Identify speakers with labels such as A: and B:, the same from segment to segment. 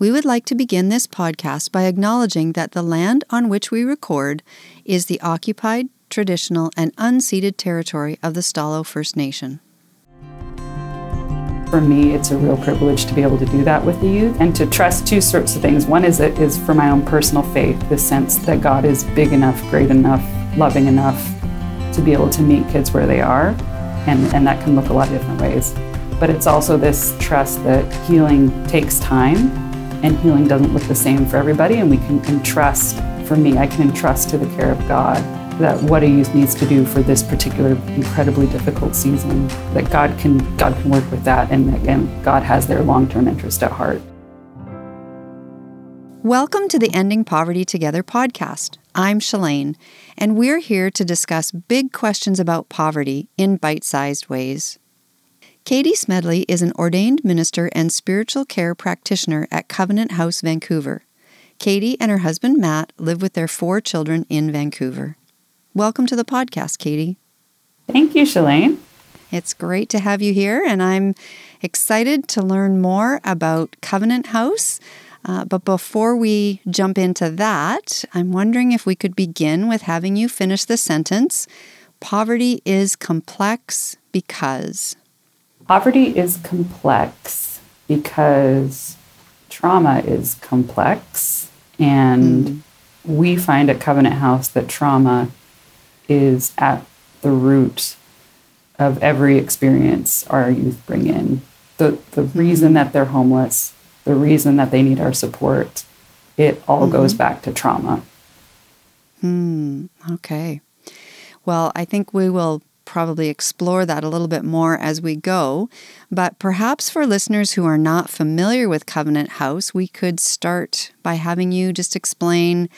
A: we would like to begin this podcast by acknowledging that the land on which we record is the occupied, traditional, and unceded territory of the Stalo First Nation.
B: For me, it's a real privilege to be able to do that with the youth and to trust two sorts of things. One is it is for my own personal faith, the sense that God is big enough, great enough, loving enough to be able to meet kids where they are, and, and that can look a lot of different ways. But it's also this trust that healing takes time and healing doesn't look the same for everybody, and we can entrust, for me, I can entrust to the care of God that what a youth needs to do for this particular incredibly difficult season, that God can God can work with that, and again, God has their long-term interest at heart.
A: Welcome to the Ending Poverty Together podcast. I'm Shelaine, and we're here to discuss big questions about poverty in bite sized ways. Kadee Smedley is an ordained minister and spiritual care practitioner at Covenant House, Vancouver. Kadee and her husband Matt live with their four children in Vancouver. Welcome to the podcast, Kadee.
B: Thank you, Shelaine.
A: It's great to have you here, and I'm excited to learn more about Covenant House. Uh, but before we jump into that, I'm wondering if we could begin with having you finish the sentence Poverty is complex because.
B: Poverty is complex because trauma is complex. And mm. we find at Covenant House that trauma is at the root of every experience our youth bring in. The, the mm-hmm. reason that they're homeless, the reason that they need our support, it all mm-hmm. goes back to trauma.
A: Hmm. Okay. Well, I think we will probably explore that a little bit more as we go. But perhaps for listeners who are not familiar with Covenant House, we could start by having you just explain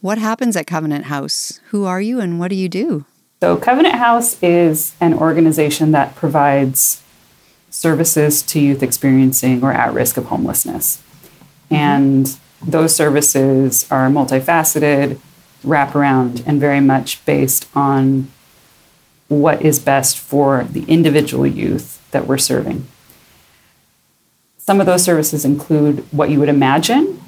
A: what happens at Covenant House. Who are you and what do you do?
B: So, Covenant House is an organization that provides services to youth experiencing or at risk of homelessness. Mm-hmm. And those services are multifaceted, wraparound, and very much based on what is best for the individual youth that we're serving. Some of those services include what you would imagine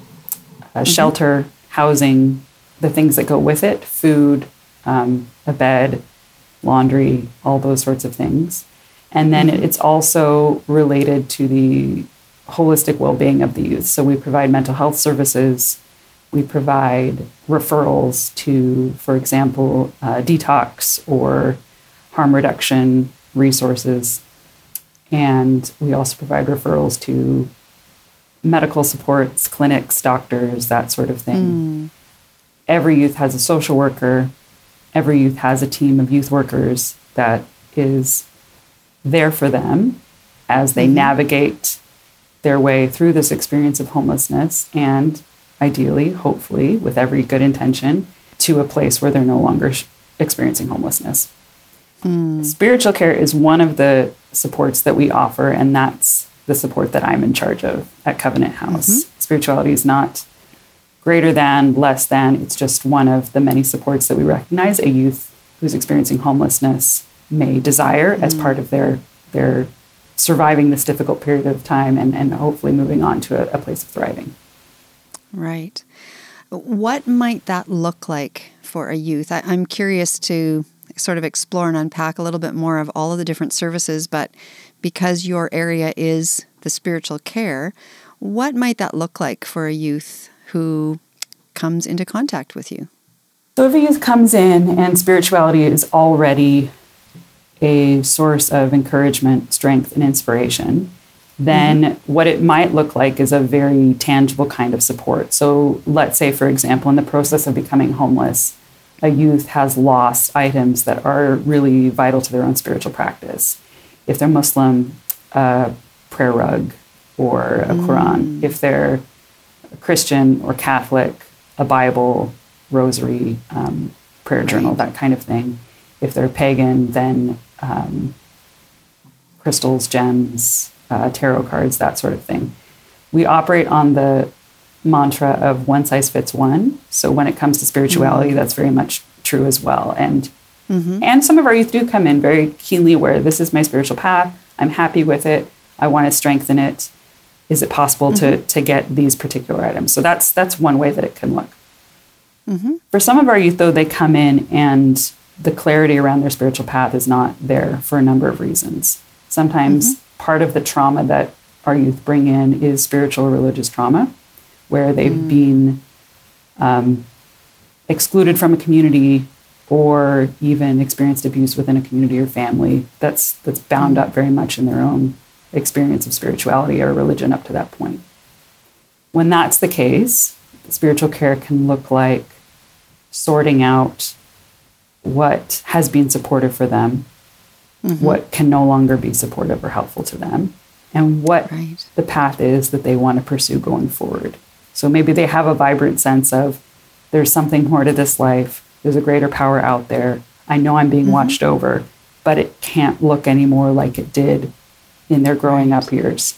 B: mm-hmm. shelter, housing, the things that go with it food, um, a bed, laundry, all those sorts of things. And then mm-hmm. it's also related to the holistic well being of the youth. So we provide mental health services, we provide referrals to, for example, uh, detox or harm reduction resources. And we also provide referrals to medical supports, clinics, doctors, that sort of thing. Mm. Every youth has a social worker. Every youth has a team of youth workers that is there for them as they mm-hmm. navigate their way through this experience of homelessness and ideally, hopefully, with every good intention, to a place where they're no longer sh- experiencing homelessness. Mm. Spiritual care is one of the supports that we offer, and that's the support that I'm in charge of at Covenant House. Mm-hmm. Spirituality is not greater than, less than, it's just one of the many supports that we recognize a youth who's experiencing homelessness may desire mm. as part of their, their surviving this difficult period of time and, and hopefully moving on to a, a place of thriving.
A: Right. What might that look like for a youth? I, I'm curious to sort of explore and unpack a little bit more of all of the different services, but because your area is the spiritual care, what might that look like for a youth who comes into contact with you?
B: So, if a youth comes in and spirituality is already a source of encouragement, strength, and inspiration, then mm-hmm. what it might look like is a very tangible kind of support. So, let's say, for example, in the process of becoming homeless, a youth has lost items that are really vital to their own spiritual practice. If they're Muslim, a prayer rug or a mm. Quran. If they're Christian or Catholic, a Bible, rosary, um, prayer journal, that kind of thing. If they're pagan, then um, crystals, gems, uh, tarot cards, that sort of thing. We operate on the mantra of one size fits one. So when it comes to spirituality, mm-hmm. that's very much true as well. And mm-hmm. and some of our youth do come in very keenly aware this is my spiritual path. I'm happy with it. I want to strengthen it. is it possible to to get these particular items? So that's that's one way that it can look. For some of our youth, though, they come in and the clarity around their spiritual path is not there for a number of reasons. Sometimes part of the trauma that our youth bring in is spiritual or religious trauma, where they've mm. been um, excluded from a community or even experienced abuse within a community or family that's that's bound up mm. very much in their own experience of spirituality or religion up to that point. When that's the case, spiritual care can look like sorting out what has been supportive for them, mm-hmm. what can no longer be supportive or helpful to them, and what
A: Right.
B: the path is that they want to pursue going forward. So maybe they have a vibrant sense of there's something more to this life, there's a greater power out there. I know I'm being watched over, but it can't look anymore like it did in their growing up years.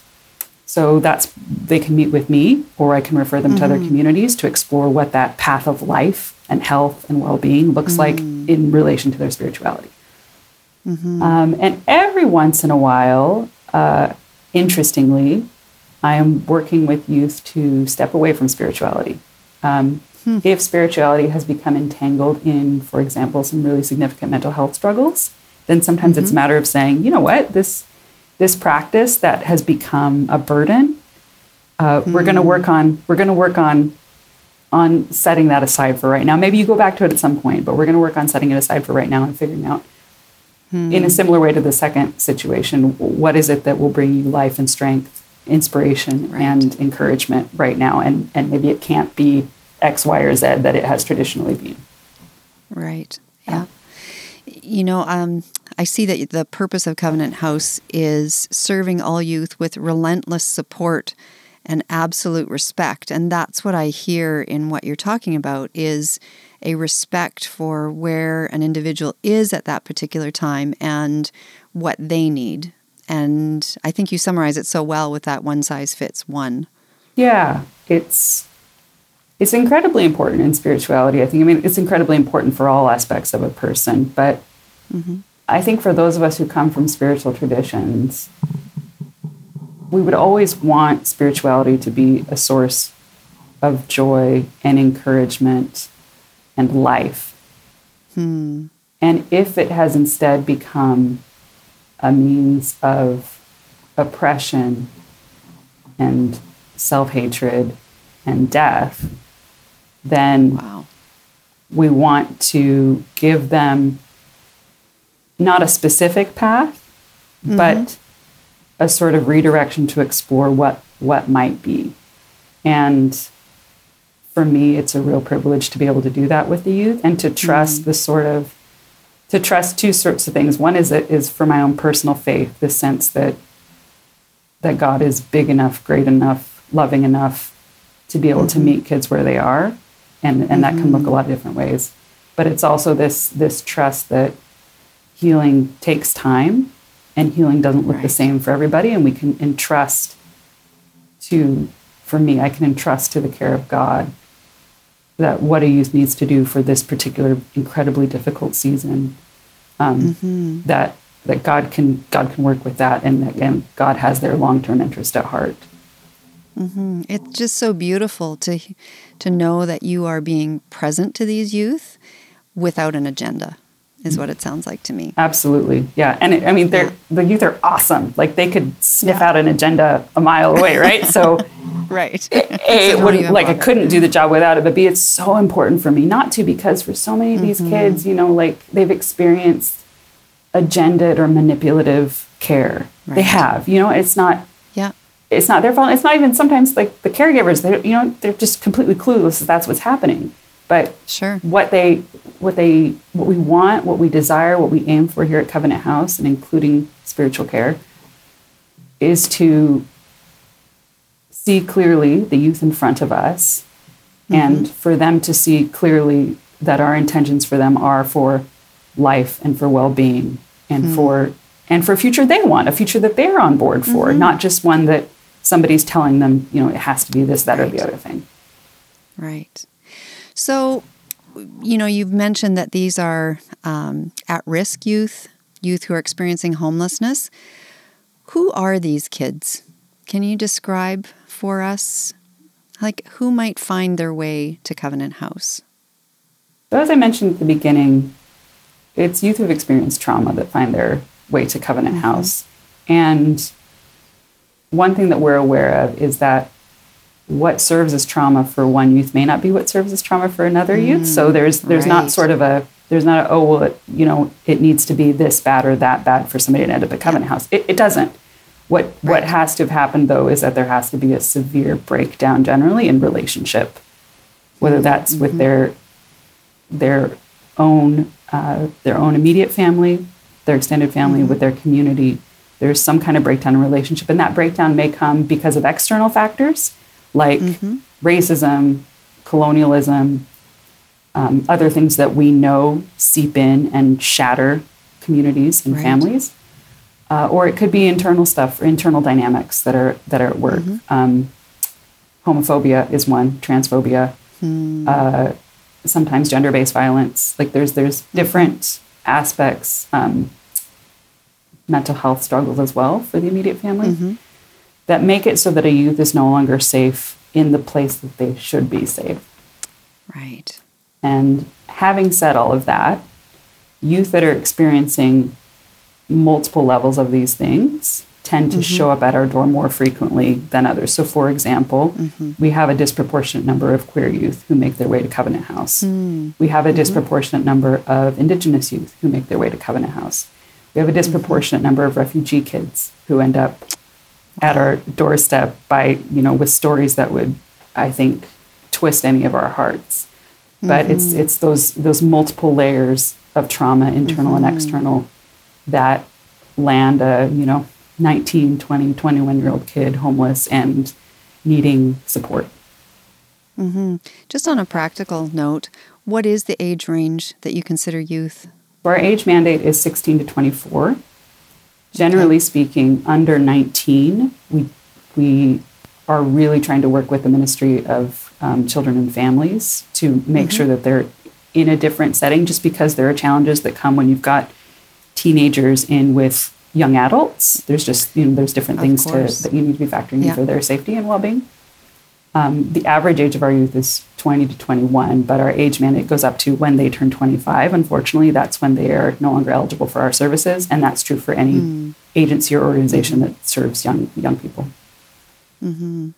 B: So that's they can meet with me or I can refer them to other communities to explore what that path of life and health and well-being looks like in relation to their spirituality. Um, and every once in a while, uh, interestingly, I am working with youth to step away from spirituality. Um, If spirituality has become entangled in, for example, some really significant mental health struggles, then sometimes it's a matter of saying, you know what, this this practice that has become a burden, uh, we're going to work on we're going to work on on setting that aside for right now. Maybe you go back to it at some point, but we're going to work on setting it aside for right now and figuring out in a similar way to the second situation, what is it that will bring you life and strength, inspiration
A: Right.
B: and encouragement right now? And, and maybe it can't be X, Y, or Z that it has traditionally been.
A: Right. Yeah. You know, um, I see that the purpose of Covenant House is serving all youth with relentless support and absolute respect. And that's what I hear in what you're talking about is a respect for where an individual is at that particular time and what they need. And I think you summarize it so well with that one size fits one.
B: Yeah, it's it's incredibly important in spirituality. I think. I mean, it's incredibly important for all aspects of a person, but I think for those of us who come from spiritual traditions, we would always want spirituality to be a source of joy and encouragement and life. Hmm. And if it has instead become a means of oppression and self hatred and death, then
A: Wow.
B: we want to give them not a specific path, mm-hmm. but a sort of redirection to explore what what might be. And for me, it's a real privilege to be able to do that with the youth and to trust mm-hmm. the sort of to trust two sorts of things. One is it is for my own personal faith, the sense that that God is big enough, great enough, loving enough to be able to mm-hmm. meet kids where they are, and and that can look a mm-hmm. lot of different ways. But it's also this this trust that healing takes time, and healing doesn't look the same for everybody, and we can entrust to, for me, I can entrust to the care of God that what a youth needs to do for this particular incredibly difficult season, um, that that God can God can work with that, and again, God has their long term interest at heart.
A: It's just so beautiful to to know that you are being present to these youth without an agenda. Is what it sounds like to me.
B: Absolutely, yeah, and it, I mean, they're the youth are awesome. Like they could sniff
A: Yeah.
B: out an agenda a mile away, right? So.
A: Right.
B: A, it wouldn't
A: even
B: like I couldn't do the job without it, but B, it's so important for me. Not to because for so many of these
A: Mm-hmm.
B: kids, you know, like they've experienced agendaed or manipulative care. They have, you know, it's not
A: yeah.
B: it's not their fault. It's not even sometimes like the caregivers. They you know they're just completely clueless that that's what's happening. But
A: Sure.
B: what they what they what we want, what we desire, what we aim for here at Covenant House, and including spiritual care, is to see clearly the youth in front of us, and mm-hmm. for them to see clearly that our intentions for them are for life and for well-being and hmm. for and for a future they want, a future that they're on board for, mm-hmm. not just one that somebody's telling them, you know, it has to be this, that, or the other thing.
A: Right. So, you know, you've mentioned that these are um, at risk youth, youth who are experiencing homelessness. Who are these kids? Can you describe for us, like, who might find their way to Covenant House?
B: So, as I mentioned at the beginning, it's youth who've experienced trauma that find their way to Covenant mm-hmm. House. And one thing that we're aware of is that what serves as trauma for one youth may not be what serves as trauma for another mm, youth. So there's there's right. not sort of a there's not a oh well it, you know it needs to be this bad or that bad for somebody to end up at Covenant. House. It, it doesn't. What right. what has to have happened though is that there has to be a severe breakdown generally in relationship, whether that's mm-hmm. with their their own uh, their own immediate family, their extended family, mm-hmm. with their community. There's some kind of breakdown in relationship, and that breakdown may come because of external factors like mm-hmm. racism, colonialism, um, other things that we know seep in and shatter communities and right. families. Uh, or it could be internal stuff, internal dynamics that are that are at work. Mm-hmm. Um, homophobia is one, transphobia, mm. uh, sometimes gender-based violence. Like there's there's different aspects, um, mental health struggles as well for the immediate family. Mm-hmm that make it so that a youth is no longer safe in the place that they should be safe.
A: Right.
B: And having said all of that, youth that are experiencing multiple levels of these things tend to mm-hmm. show up at our door more frequently than others. So, for example, mm-hmm. we have a disproportionate number of queer youth who make their way to Covenant House. Mm. We have a mm-hmm. disproportionate number of Indigenous youth who make their way to Covenant House. We have a mm-hmm. disproportionate number of refugee kids who end up at our doorstep by you know with stories that would I think twist any of our hearts. But mm-hmm. it's it's those those multiple layers of trauma, internal mm-hmm. and external, that land a you know 19, 20, 21 year old kid homeless and needing support.
A: Mm-hmm. Just on a practical note, what is the age range that you consider youth?
B: Our age mandate is 16 to 24 generally speaking, under 19, we, we are really trying to work with the Ministry of um, Children and Families to make mm-hmm. sure that they're in a different setting just because there are challenges that come when you've got teenagers in with young adults. There's just, you know, there's different of things to, that you need to be factoring yeah. in for their safety and well being. Um, the average age of our youth is 20 to 21, but our age mandate goes up to when they turn 25. Unfortunately, that's when they are no longer eligible for our services, and that's true for any mm. agency or organization that serves young young people.
A: Mm-hmm.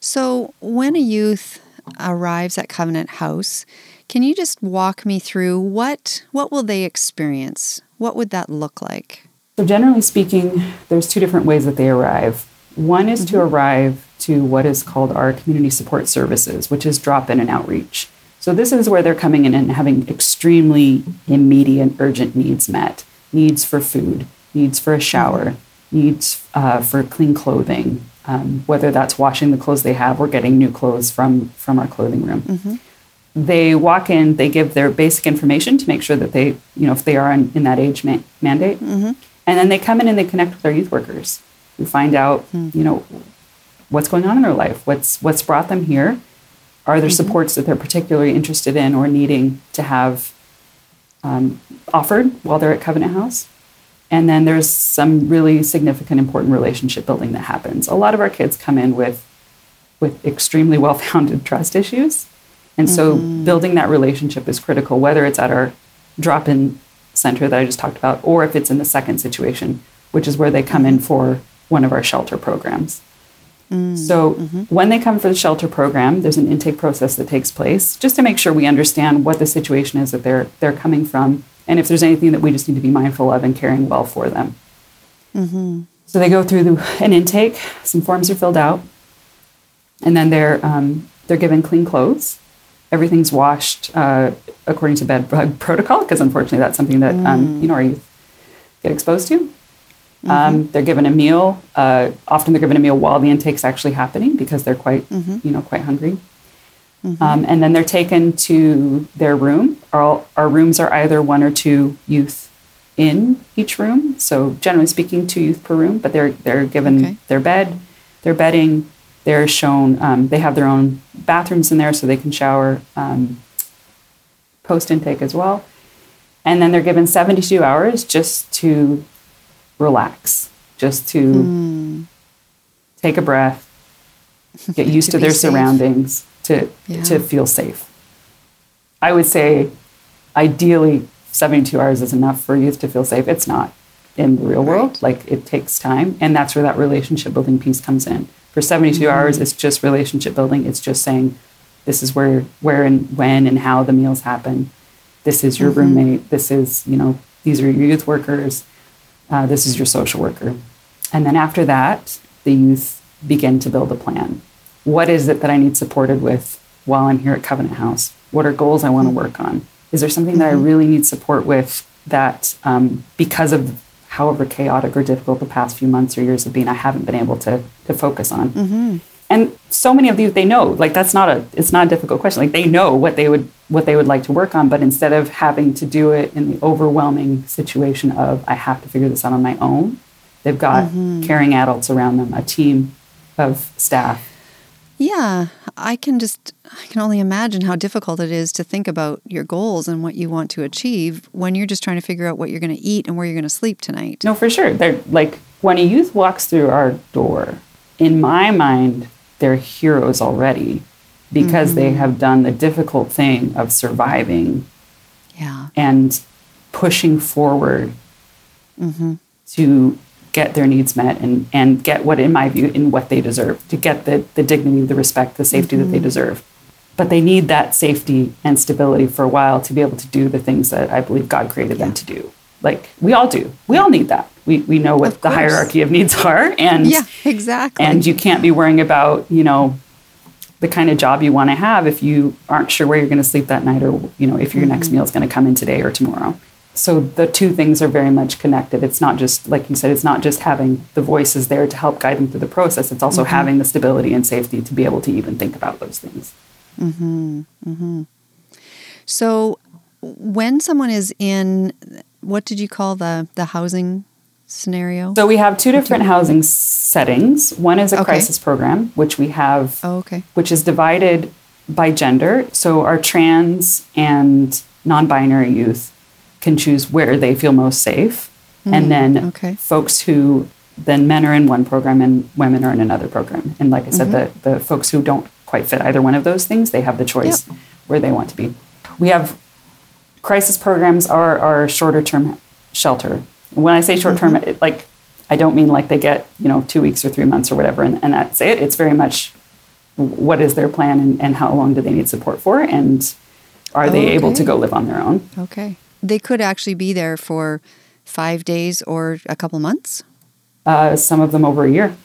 A: So, when a youth arrives at Covenant House, can you just walk me through what what will they experience? What would that look like?
B: So, generally speaking, there's two different ways that they arrive. One is mm-hmm. to arrive to what is called our community support services, which is drop in and outreach. So, this is where they're coming in and having extremely immediate, urgent needs met needs for food, needs for a shower, needs uh, for clean clothing, um, whether that's washing the clothes they have or getting new clothes from, from our clothing room. Mm-hmm. They walk in, they give their basic information to make sure that they, you know, if they are in, in that age ma- mandate. Mm-hmm. And then they come in and they connect with our youth workers. We find out, mm-hmm. you know, what's going on in their life, what's what's brought them here, are there mm-hmm. supports that they're particularly interested in or needing to have um, offered while they're at Covenant House. And then there's some really significant, important relationship building that happens. A lot of our kids come in with with extremely well-founded trust issues, and so mm-hmm. building that relationship is critical. Whether it's at our drop-in center that I just talked about, or if it's in the second situation, which is where they come in for one of our shelter programs. Mm, so mm-hmm. when they come for the shelter program, there's an intake process that takes place just to make sure we understand what the situation is that they're they're coming from, and if there's anything that we just need to be mindful of and caring well for them. Mm-hmm. So they go through the, an intake. Some forms are filled out, and then they're um, they're given clean clothes. Everything's washed uh, according to bed bug protocol because unfortunately that's something that um, mm. um, you know our youth get exposed to. Mm-hmm. Um, they're given a meal. Uh, often they're given a meal while the intake's actually happening because they're quite, mm-hmm. you know, quite hungry. Mm-hmm. Um, and then they're taken to their room. Our, our rooms are either one or two youth in each room. So generally speaking, two youth per room. But they're they're given okay. their bed, their bedding. They're shown. Um, they have their own bathrooms in there, so they can shower um, post intake as well. And then they're given 72 hours just to relax, just to mm. take a breath, get used
A: To
B: to, their
A: safe.
B: surroundings, to
A: Yeah.
B: to feel safe. I would say, ideally, 72 hours is enough for youth to feel safe. It's not in the real world. Like it takes time, and that's where that relationship building piece comes in. For 72
A: Mm-hmm.
B: hours, it's just relationship building. It's just saying, this is where, where, and when, and how the meals happen. This is your
A: Mm-hmm.
B: roommate. This is, you know, these are your youth workers. Uh, this is your social worker. And then after that, the youth begin to build a plan. What is it that I need supported with while I'm here at Covenant House? What are goals I want to work on? Is there something that I really need support with that um, because of however chaotic or difficult the past few months or years have been, I haven't been able to, to focus on? Mm-hmm. And so many of these, they know, like that's not a, it's not a difficult question. Like they know what they would, what they would like to work on, but instead of having to do it in the overwhelming situation of I have to figure this out on my own, they've got mm-hmm. caring adults around them, a team of staff.
A: Yeah, I can just I can only imagine how difficult it is to think about your goals and what you want to achieve when you're just trying to figure out what you're going to eat and where you're going to sleep tonight.
B: No, for sure. They're like when a youth walks through our door, in my mind, they're heroes already because they mm-hmm. have done the difficult thing of surviving
A: Yeah.
B: and pushing forward mm-hmm. to get their needs met and, and get what, in my view, in what they deserve, to get the, the dignity, the respect, the safety that they mm-hmm. deserve. But they need that safety and stability for a while to be able to do the things that I believe God created them to do. Like we all do. We all need that. We, we know what the hierarchy of needs are. And
A: Yeah, exactly.
B: and you can't be worrying about, you know, the kind of job you want to have if you aren't sure where you're going to sleep that night or, you know, if your next mm-hmm. meal is going to come in today or tomorrow. So the two things are very much connected. It's not just, like you said, it's not just having the voices there to help guide them through the process. It's also having the stability and safety to be able to even think about those things. mm-hmm. Mm-hmm.
A: So, when someone is in, what did you call the the housing scenario?
B: So we have two different housing settings. One is a
A: Okay.
B: crisis program, which we have
A: oh, okay.
B: which is divided by gender. So our trans and non-binary youth can choose where they feel most safe, and mm-hmm. then
A: okay.
B: folks who then men are in one program and women are in another program. And like I said, the mm-hmm. the folks who don't quite fit either one of those things, they have the choice where they want to be. We have crisis programs are our shorter term shelter. When I say short term, mm-hmm. it, like I don't mean like they get you know two weeks or three months or whatever, and, and that's it. It's very much what is their plan and, and how long do they need support for, and are they able to go live on their own?
A: Okay. They could actually be there for five days or a couple months.
B: Uh, some of them over a year,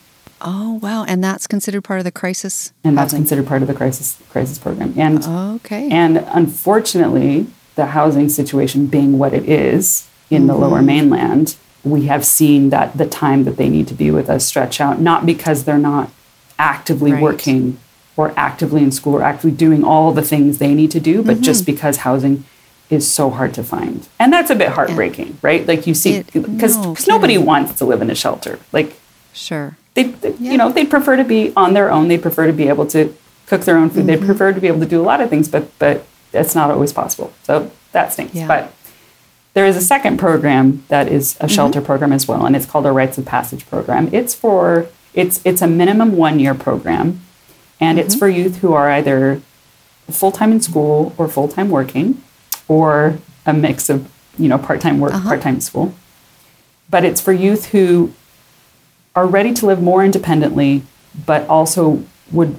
A: Oh wow! And that's considered part of the crisis.
B: and that's
A: housing.
B: considered part of the crisis crisis program. And
A: okay.
B: And unfortunately, the housing situation being what it is in the
A: Mm-hmm.
B: lower mainland, we have seen that the time that they need to be with us stretch out, not because they're not actively
A: Right.
B: working or actively in school or actively doing all the things they need to do, but just
A: Mm-hmm.
B: because housing is so hard to find. And that's a bit heartbreaking, right? Like you see, because
A: no
B: nobody wants to live in a shelter. Like
A: sure.
B: they, they-
A: Yeah.
B: you know they'd prefer to be on their own they'd prefer to be able to cook their own food
A: Mm-hmm.
B: they'd prefer to be able to do a lot of things but but it's not always possible so that stinks
A: Yeah.
B: but there is a second program that is
A: Mm-hmm.
B: a shelter program as well and it's called a rites of passage program it's for it's it's a minimum one year program and it's
A: Mm-hmm.
B: for youth who are either full-time in school or full-time working or a mix of you know part-time work
A: Uh-huh.
B: part-time school but it's for youth who are ready to live more independently, but also would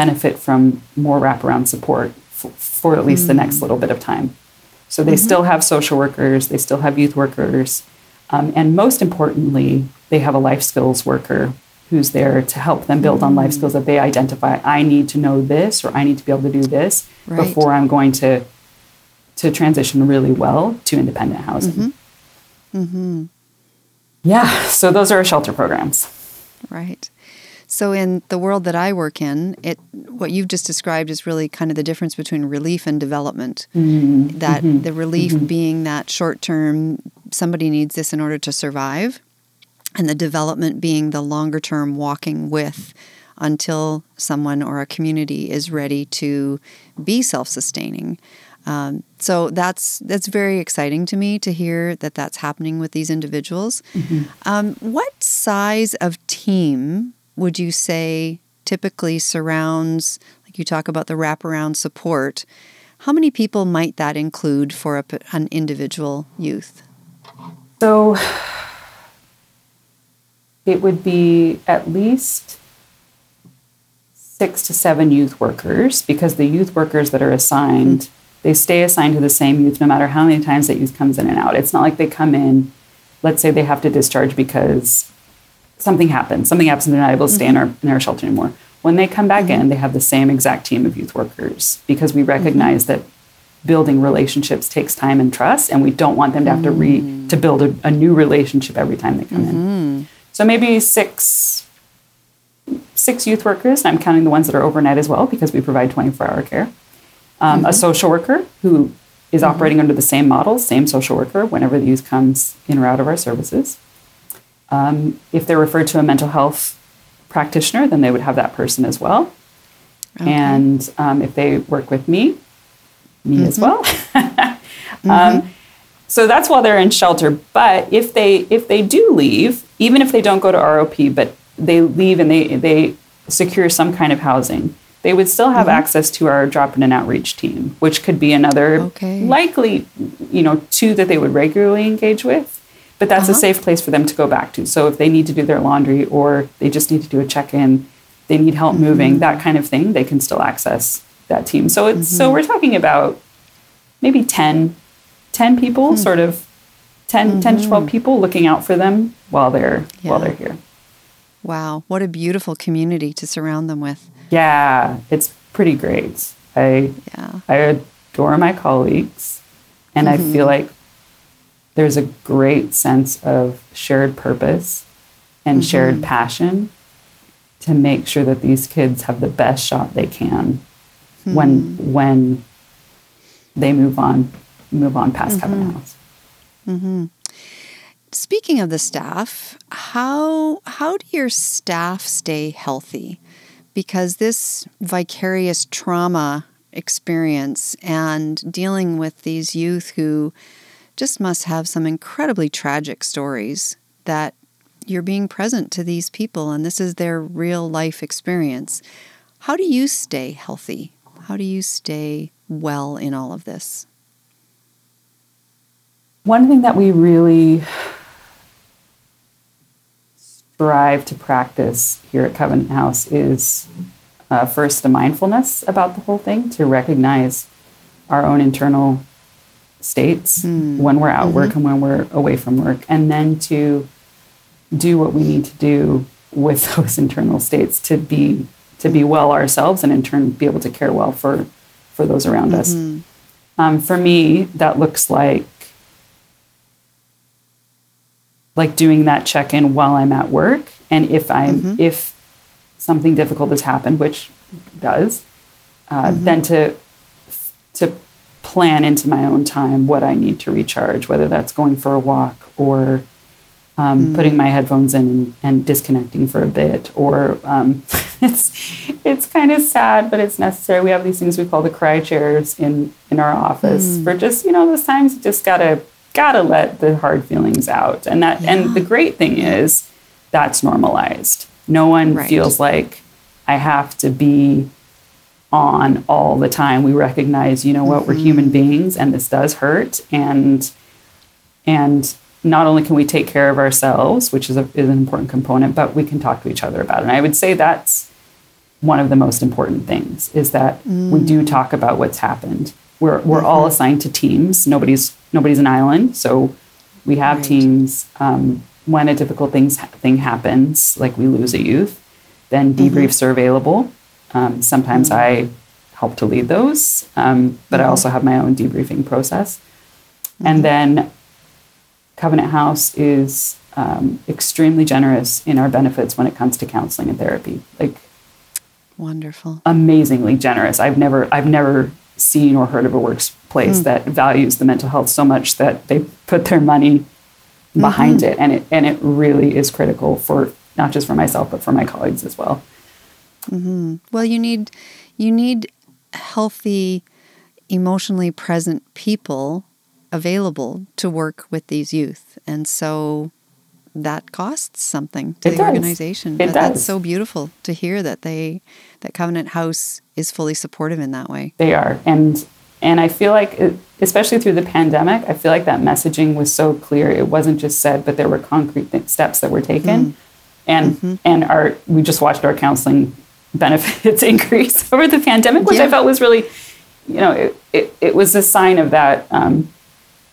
B: benefit from more wraparound support f- for at least the next little bit of time. So they still have social workers, they still have youth workers, um, and most importantly, they have a life skills worker who's there to help them build on life skills that they identify. I need to know this, or I need to be able to do this
A: Right.
B: before I'm going to to transition really well to independent housing. Mm-hmm. Mm-hmm. Yeah, so those are our shelter programs.
A: Right. So in the world that I work in, it what you've just described is really kind of the difference between relief and development. Mm-hmm. That the relief being that short term somebody needs this in order to survive and the development being the longer term walking with until someone or a community is ready to be self-sustaining. Um, so that's that's very exciting to me to hear that that's happening with these individuals. Um, what size of team would you say typically surrounds, like you talk about the wraparound support, how many people might that include for a, an individual youth?
B: So it would be at least six to seven youth workers because the youth workers that are assigned, mm-hmm. They stay assigned to the same youth no matter how many times that youth comes in and out. It's not like they come in, let's say they have to discharge because something happens, something happens and they're not able to stay mm-hmm. in, our, in our shelter anymore. When they come back mm-hmm. in, they have the same exact team of youth workers because we recognize mm-hmm. that building relationships takes time and trust and we don't want them to have to re mm. to build a, a new relationship every time they come in. Mm-hmm. So maybe six six youth workers. I'm counting the ones that are overnight as well because we provide 24 hour care. Um, mm-hmm. A social worker who is mm-hmm. operating under the same model, same social worker whenever the youth comes in or out of our services. Um, if they're referred to a mental health practitioner, then they would have that person as well. Okay. And um, if they work with me, me mm-hmm. as well. um, mm-hmm. so that's while they're in shelter. But if they if they do leave, even if they don't go to ROP, but they leave and they they secure some kind of housing, they would still have mm-hmm. access to our drop in and outreach team, which could be another okay. likely, you know, two that they would regularly engage with. But that's uh-huh. a safe place for them to go back to. So if they need to do their laundry or they just need to do a check-in, they need help mm-hmm. moving, that kind of thing, they can still access that team. So it's mm-hmm. so we're talking about maybe 10, 10 people, mm-hmm. sort of 10, 10 to 12 mm-hmm. people looking out for them while they're yeah. while they're here.
A: Wow, what a beautiful community to surround them with.
B: Yeah, it's pretty great. I yeah. I adore my colleagues and I feel mm-hmm. like there's a great sense of shared purpose and mm-hmm. shared passion to make sure that these kids have the best shot they can mm-hmm. when when they move on move on past mm-hmm. Covenant House.
A: Mm-hmm. Speaking of the staff, how how do your staff stay healthy? Because this vicarious trauma experience and dealing with these youth who just must have some incredibly tragic stories that you're being present to these people and this is their real life experience. How do you stay healthy? How do you stay well in all of this?
B: One thing that we really strive to practice here at Covenant House is uh, first a mindfulness about the whole thing, to recognize our own internal states mm. when we're at mm-hmm. work and when we're away from work, and then to do what we need to do with those internal states to be to be well ourselves and in turn be able to care well for for those around mm-hmm. us. Um, for me, that looks like like doing that check in while I'm at work, and if I'm mm-hmm. if something difficult has happened, which does, uh, mm-hmm. then to to plan into my own time what I need to recharge, whether that's going for a walk or um, mm. putting my headphones in and, and, disconnecting for a bit, or um, it's it's kind of sad, but it's necessary. We have these things we call the cry chairs in in our office mm. for just you know those times you just gotta gotta let the hard feelings out, and that yeah. and the great thing is that's normalized. No one right. feels like I have to be on all the time. We recognize, you know what, mm-hmm. we're human beings and this does hurt and and not only can we take care of ourselves, which is, a, is an important component, but we can talk to each other about it. And I would say that's one of the most important things is that mm. we do talk about what's happened. We're, we're mm-hmm. all assigned to teams. Nobody's nobody's an island, so we have right. teams. Um, when a difficult things, thing happens, like we lose a youth, then mm-hmm. debriefs mm-hmm. are available. Um, sometimes mm-hmm. I help to lead those, um, but I mm-hmm. also have my own debriefing process. And then Covenant House is um, extremely generous in our benefits when it comes to counseling and therapy. Like
A: wonderful,
B: amazingly generous. I've never I've never seen or heard of a workplace mm. that values the mental health so much that they put their money behind mm-hmm. it, and it and it really is critical for not just for myself but for my colleagues as well.
A: Mm-hmm. Well, you need you need healthy, emotionally present people available to work with these youth. And so that costs something to
B: It
A: the
B: does.
A: organization.
B: It
A: but that's so beautiful to hear that they that Covenant House is fully supportive in that way.
B: They are, and and I feel like, it, especially through the pandemic, I feel like that messaging was so clear. It wasn't just said, but there were concrete th- steps that were taken, and and our we just watched our counseling benefits increase over the pandemic, which
A: Yeah.
B: I felt was really, you know, it, it, it was a sign of that. Um,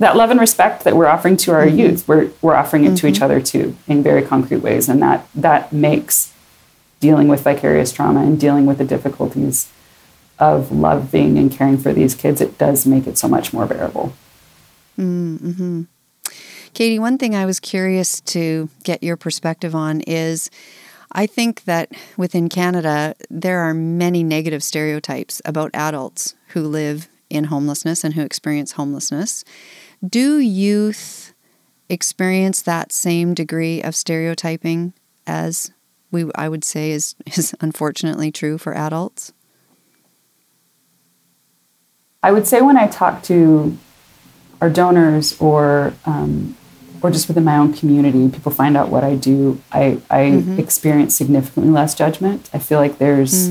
B: that love and respect that we're offering to our mm-hmm. youth, we're, we're offering it to each mm-hmm. other too in very concrete ways. And that, that makes dealing with vicarious trauma and dealing with the difficulties of loving and caring for these kids, it does make it so much more bearable.
A: Mm-hmm. Kadee, one thing I was curious to get your perspective on is I think that within Canada, there are many negative stereotypes about adults who live in homelessness and who experience homelessness. Do youth experience that same degree of stereotyping as we I would say is, is unfortunately true for adults?
B: I would say when I talk to our donors or um, or just within my own community, people find out what I do. I, I experience significantly less judgment. I feel like there's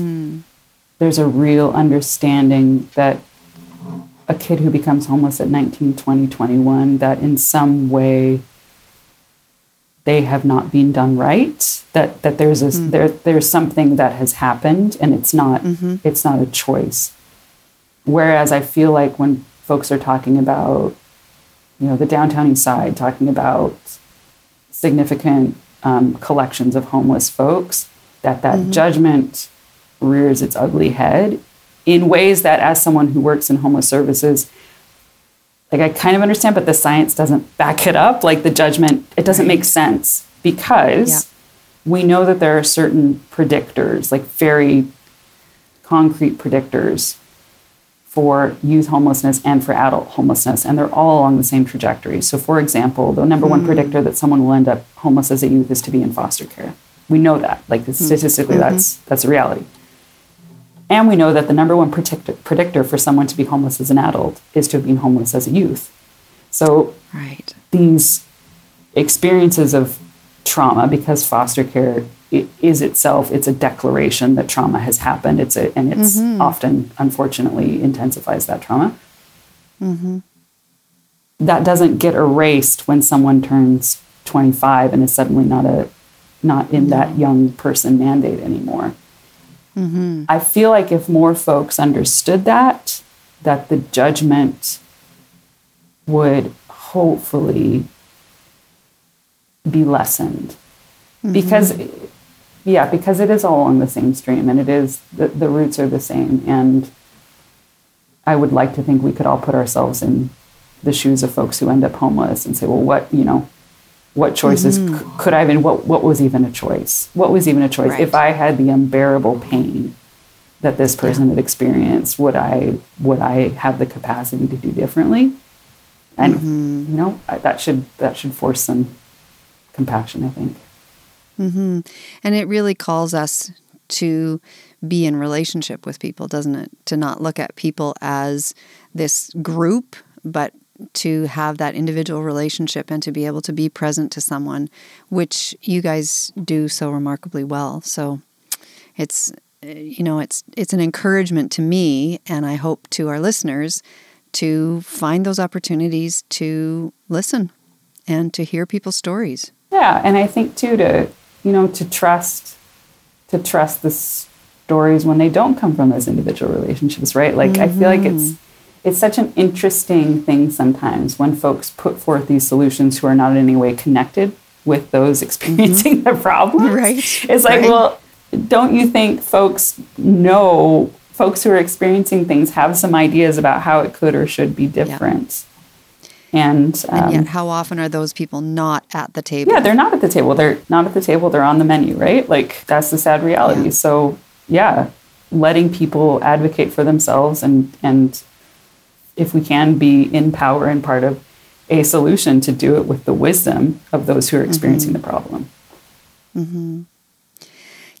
B: there's a real understanding that a kid who becomes homeless at 19, 20, 21, that in some way they have not been done right. That that there's a mm-hmm. there there's something that has happened and it's not mm-hmm. it's not a choice. Whereas I feel like when folks are talking about, you know, the downtown east side, talking about significant um, collections of homeless folks, that that mm-hmm. judgment rears its ugly head in ways that, as someone who works in homeless services, like I kind of understand, but the science doesn't back it up. Like the judgment, it doesn't make sense because
A: Yeah.
B: we know that there are certain predictors, like very concrete predictors for youth homelessness and for adult homelessness, and they're all along the same trajectory. So, for example, the number one hmm. predictor that someone will end up homeless as a youth is to be in foster care. We know that, like hmm. statistically, that's mm-hmm. that's a reality. And we know that the number one predictor, predictor for someone to be homeless as an adult is to have been homeless as a youth. So,
A: Right.
B: these experiences of trauma because foster care i- is itself it's a declaration that trauma has happened. It's a and it's mm-hmm. often unfortunately intensifies that trauma. Mm-hmm. That doesn't get erased when someone turns 25 and is suddenly not a not in that young person mandate anymore i feel like if more folks understood that that the judgment would hopefully be lessened. Mm-hmm. Because yeah because it is all on the same stream and it is the, the roots are the same. And i would like to think we could all put ourselves in the shoes of folks who end up homeless and say well what you know what choices c- could i have been what, what was even a choice? What was even a choice? If i had the unbearable pain that this person had experienced would i would i have the capacity to do differently? And you know I- that should that should force some compassion i think. Mm-hmm.
A: And it really calls us to be in relationship with people, doesn't it? To not look at people as this group, but to have that individual relationship and to be able to be present to someone, which you guys do so remarkably well. So it's you know it's it's an encouragement to me and I hope to our listeners to find those opportunities to listen and to hear people's stories.
B: Yeah, and I think too to you know to trust to trust the stories when they don't come from those individual relationships, right? Like I feel like it's mm-hmm. It's such an interesting thing sometimes when folks put forth these solutions who are not in any way connected with those experiencing the problem.
A: Right,
B: It's like,
A: right.
B: well, don't you think folks know folks who are experiencing things have some ideas about how it could or should be different? And, um,
A: And yet how often are those people not at the table?
B: yeah, they're not at the table. They're not at the table. They're on the menu, right? Like that's the sad reality.
A: Yeah.
B: So yeah, letting people advocate for themselves and and if we can be in power and part of a solution to do it with the wisdom of those who are mm-hmm. experiencing the problem.
A: Mm-hmm.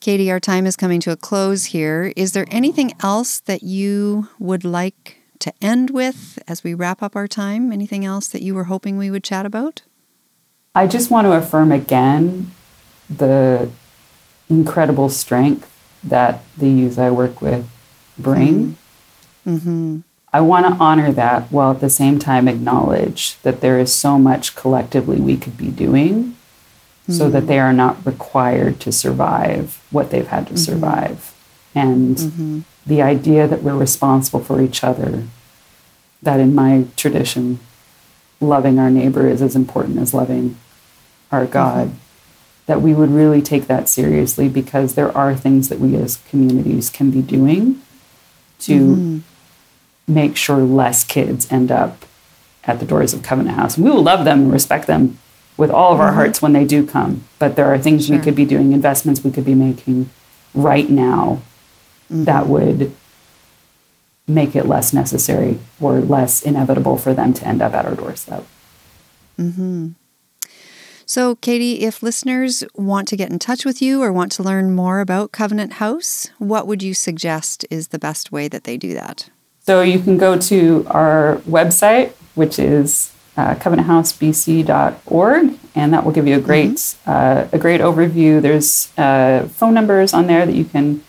A: Kadee, our time is coming to a close here. Is there anything else that you would like to end with as we wrap up our time? Anything else that you were hoping we would chat about?
B: I just want to affirm again the incredible strength that the youth I work with bring.
A: Mm-hmm. mm-hmm.
B: I want to honor that while at the same time acknowledge that there is so much collectively we could be doing so that they mm-hmm. are not required to survive what they've had to mm-hmm. survive. And mm-hmm. the idea that we're responsible for each other, that in my tradition, loving our neighbor is as important as loving our God, that we would really take that seriously because there are things that we as communities can be doing to make sure less kids end up at the doors of Covenant House. We will love them and respect them with all of our hearts when they do come. But there are things we could be doing, investments we could be making right now that would make it less necessary or less inevitable for them to end up at our doorstep. Hmm.
A: So, Kadee, if listeners want to get in touch with you or want to learn more about Covenant House, what would you suggest is the best way that they do that?
B: So you can go to our website, which is uh, covenanthousebc.org, and that will give you a great uh, a great overview. There's uh, phone numbers on there that you can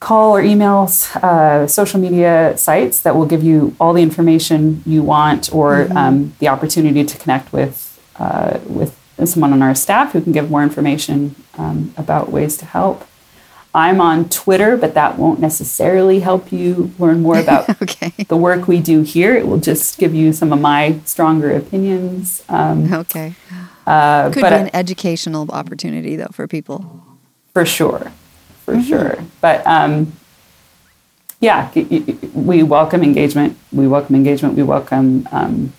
B: call or emails, uh, social media sites that will give you all the information you want, or um, the opportunity to connect with uh, with someone on our staff who can give more information um, about ways to help. I'm on Twitter, but that won't necessarily help you learn more about
A: Okay.
B: the work we do here. It will just give you some of my stronger opinions. Um,
A: Okay.
B: uh,
A: Could
B: but
A: be an educational opportunity, though, for people.
B: for sure, for sure. But um, yeah, we welcome engagement. We welcome engagement. We welcome um,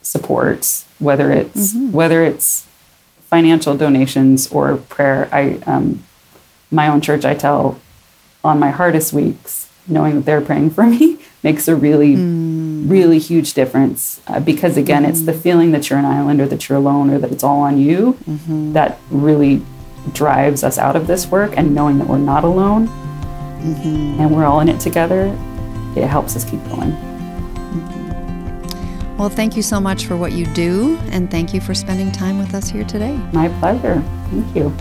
B: support, whether it's whether it's financial donations or prayer. I um, my own church, I tell on my hardest weeks, knowing that they're praying for me makes a really, mm. really huge difference. Uh, because again, it's the mm-hmm. feeling that you're an island or that you're alone or that it's all on you mm-hmm. that really drives us out of this work. And knowing that we're not alone mm-hmm. and we're all in it together, it helps us keep going.
A: Well, thank you so much for what you do, and thank you for spending time with us here today.
B: My pleasure. Thank you.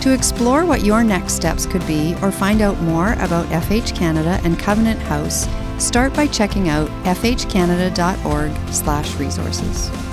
A: To explore what your next steps could be or find out more about FH Canada and Covenant House, start by checking out fhcanada.org/resources.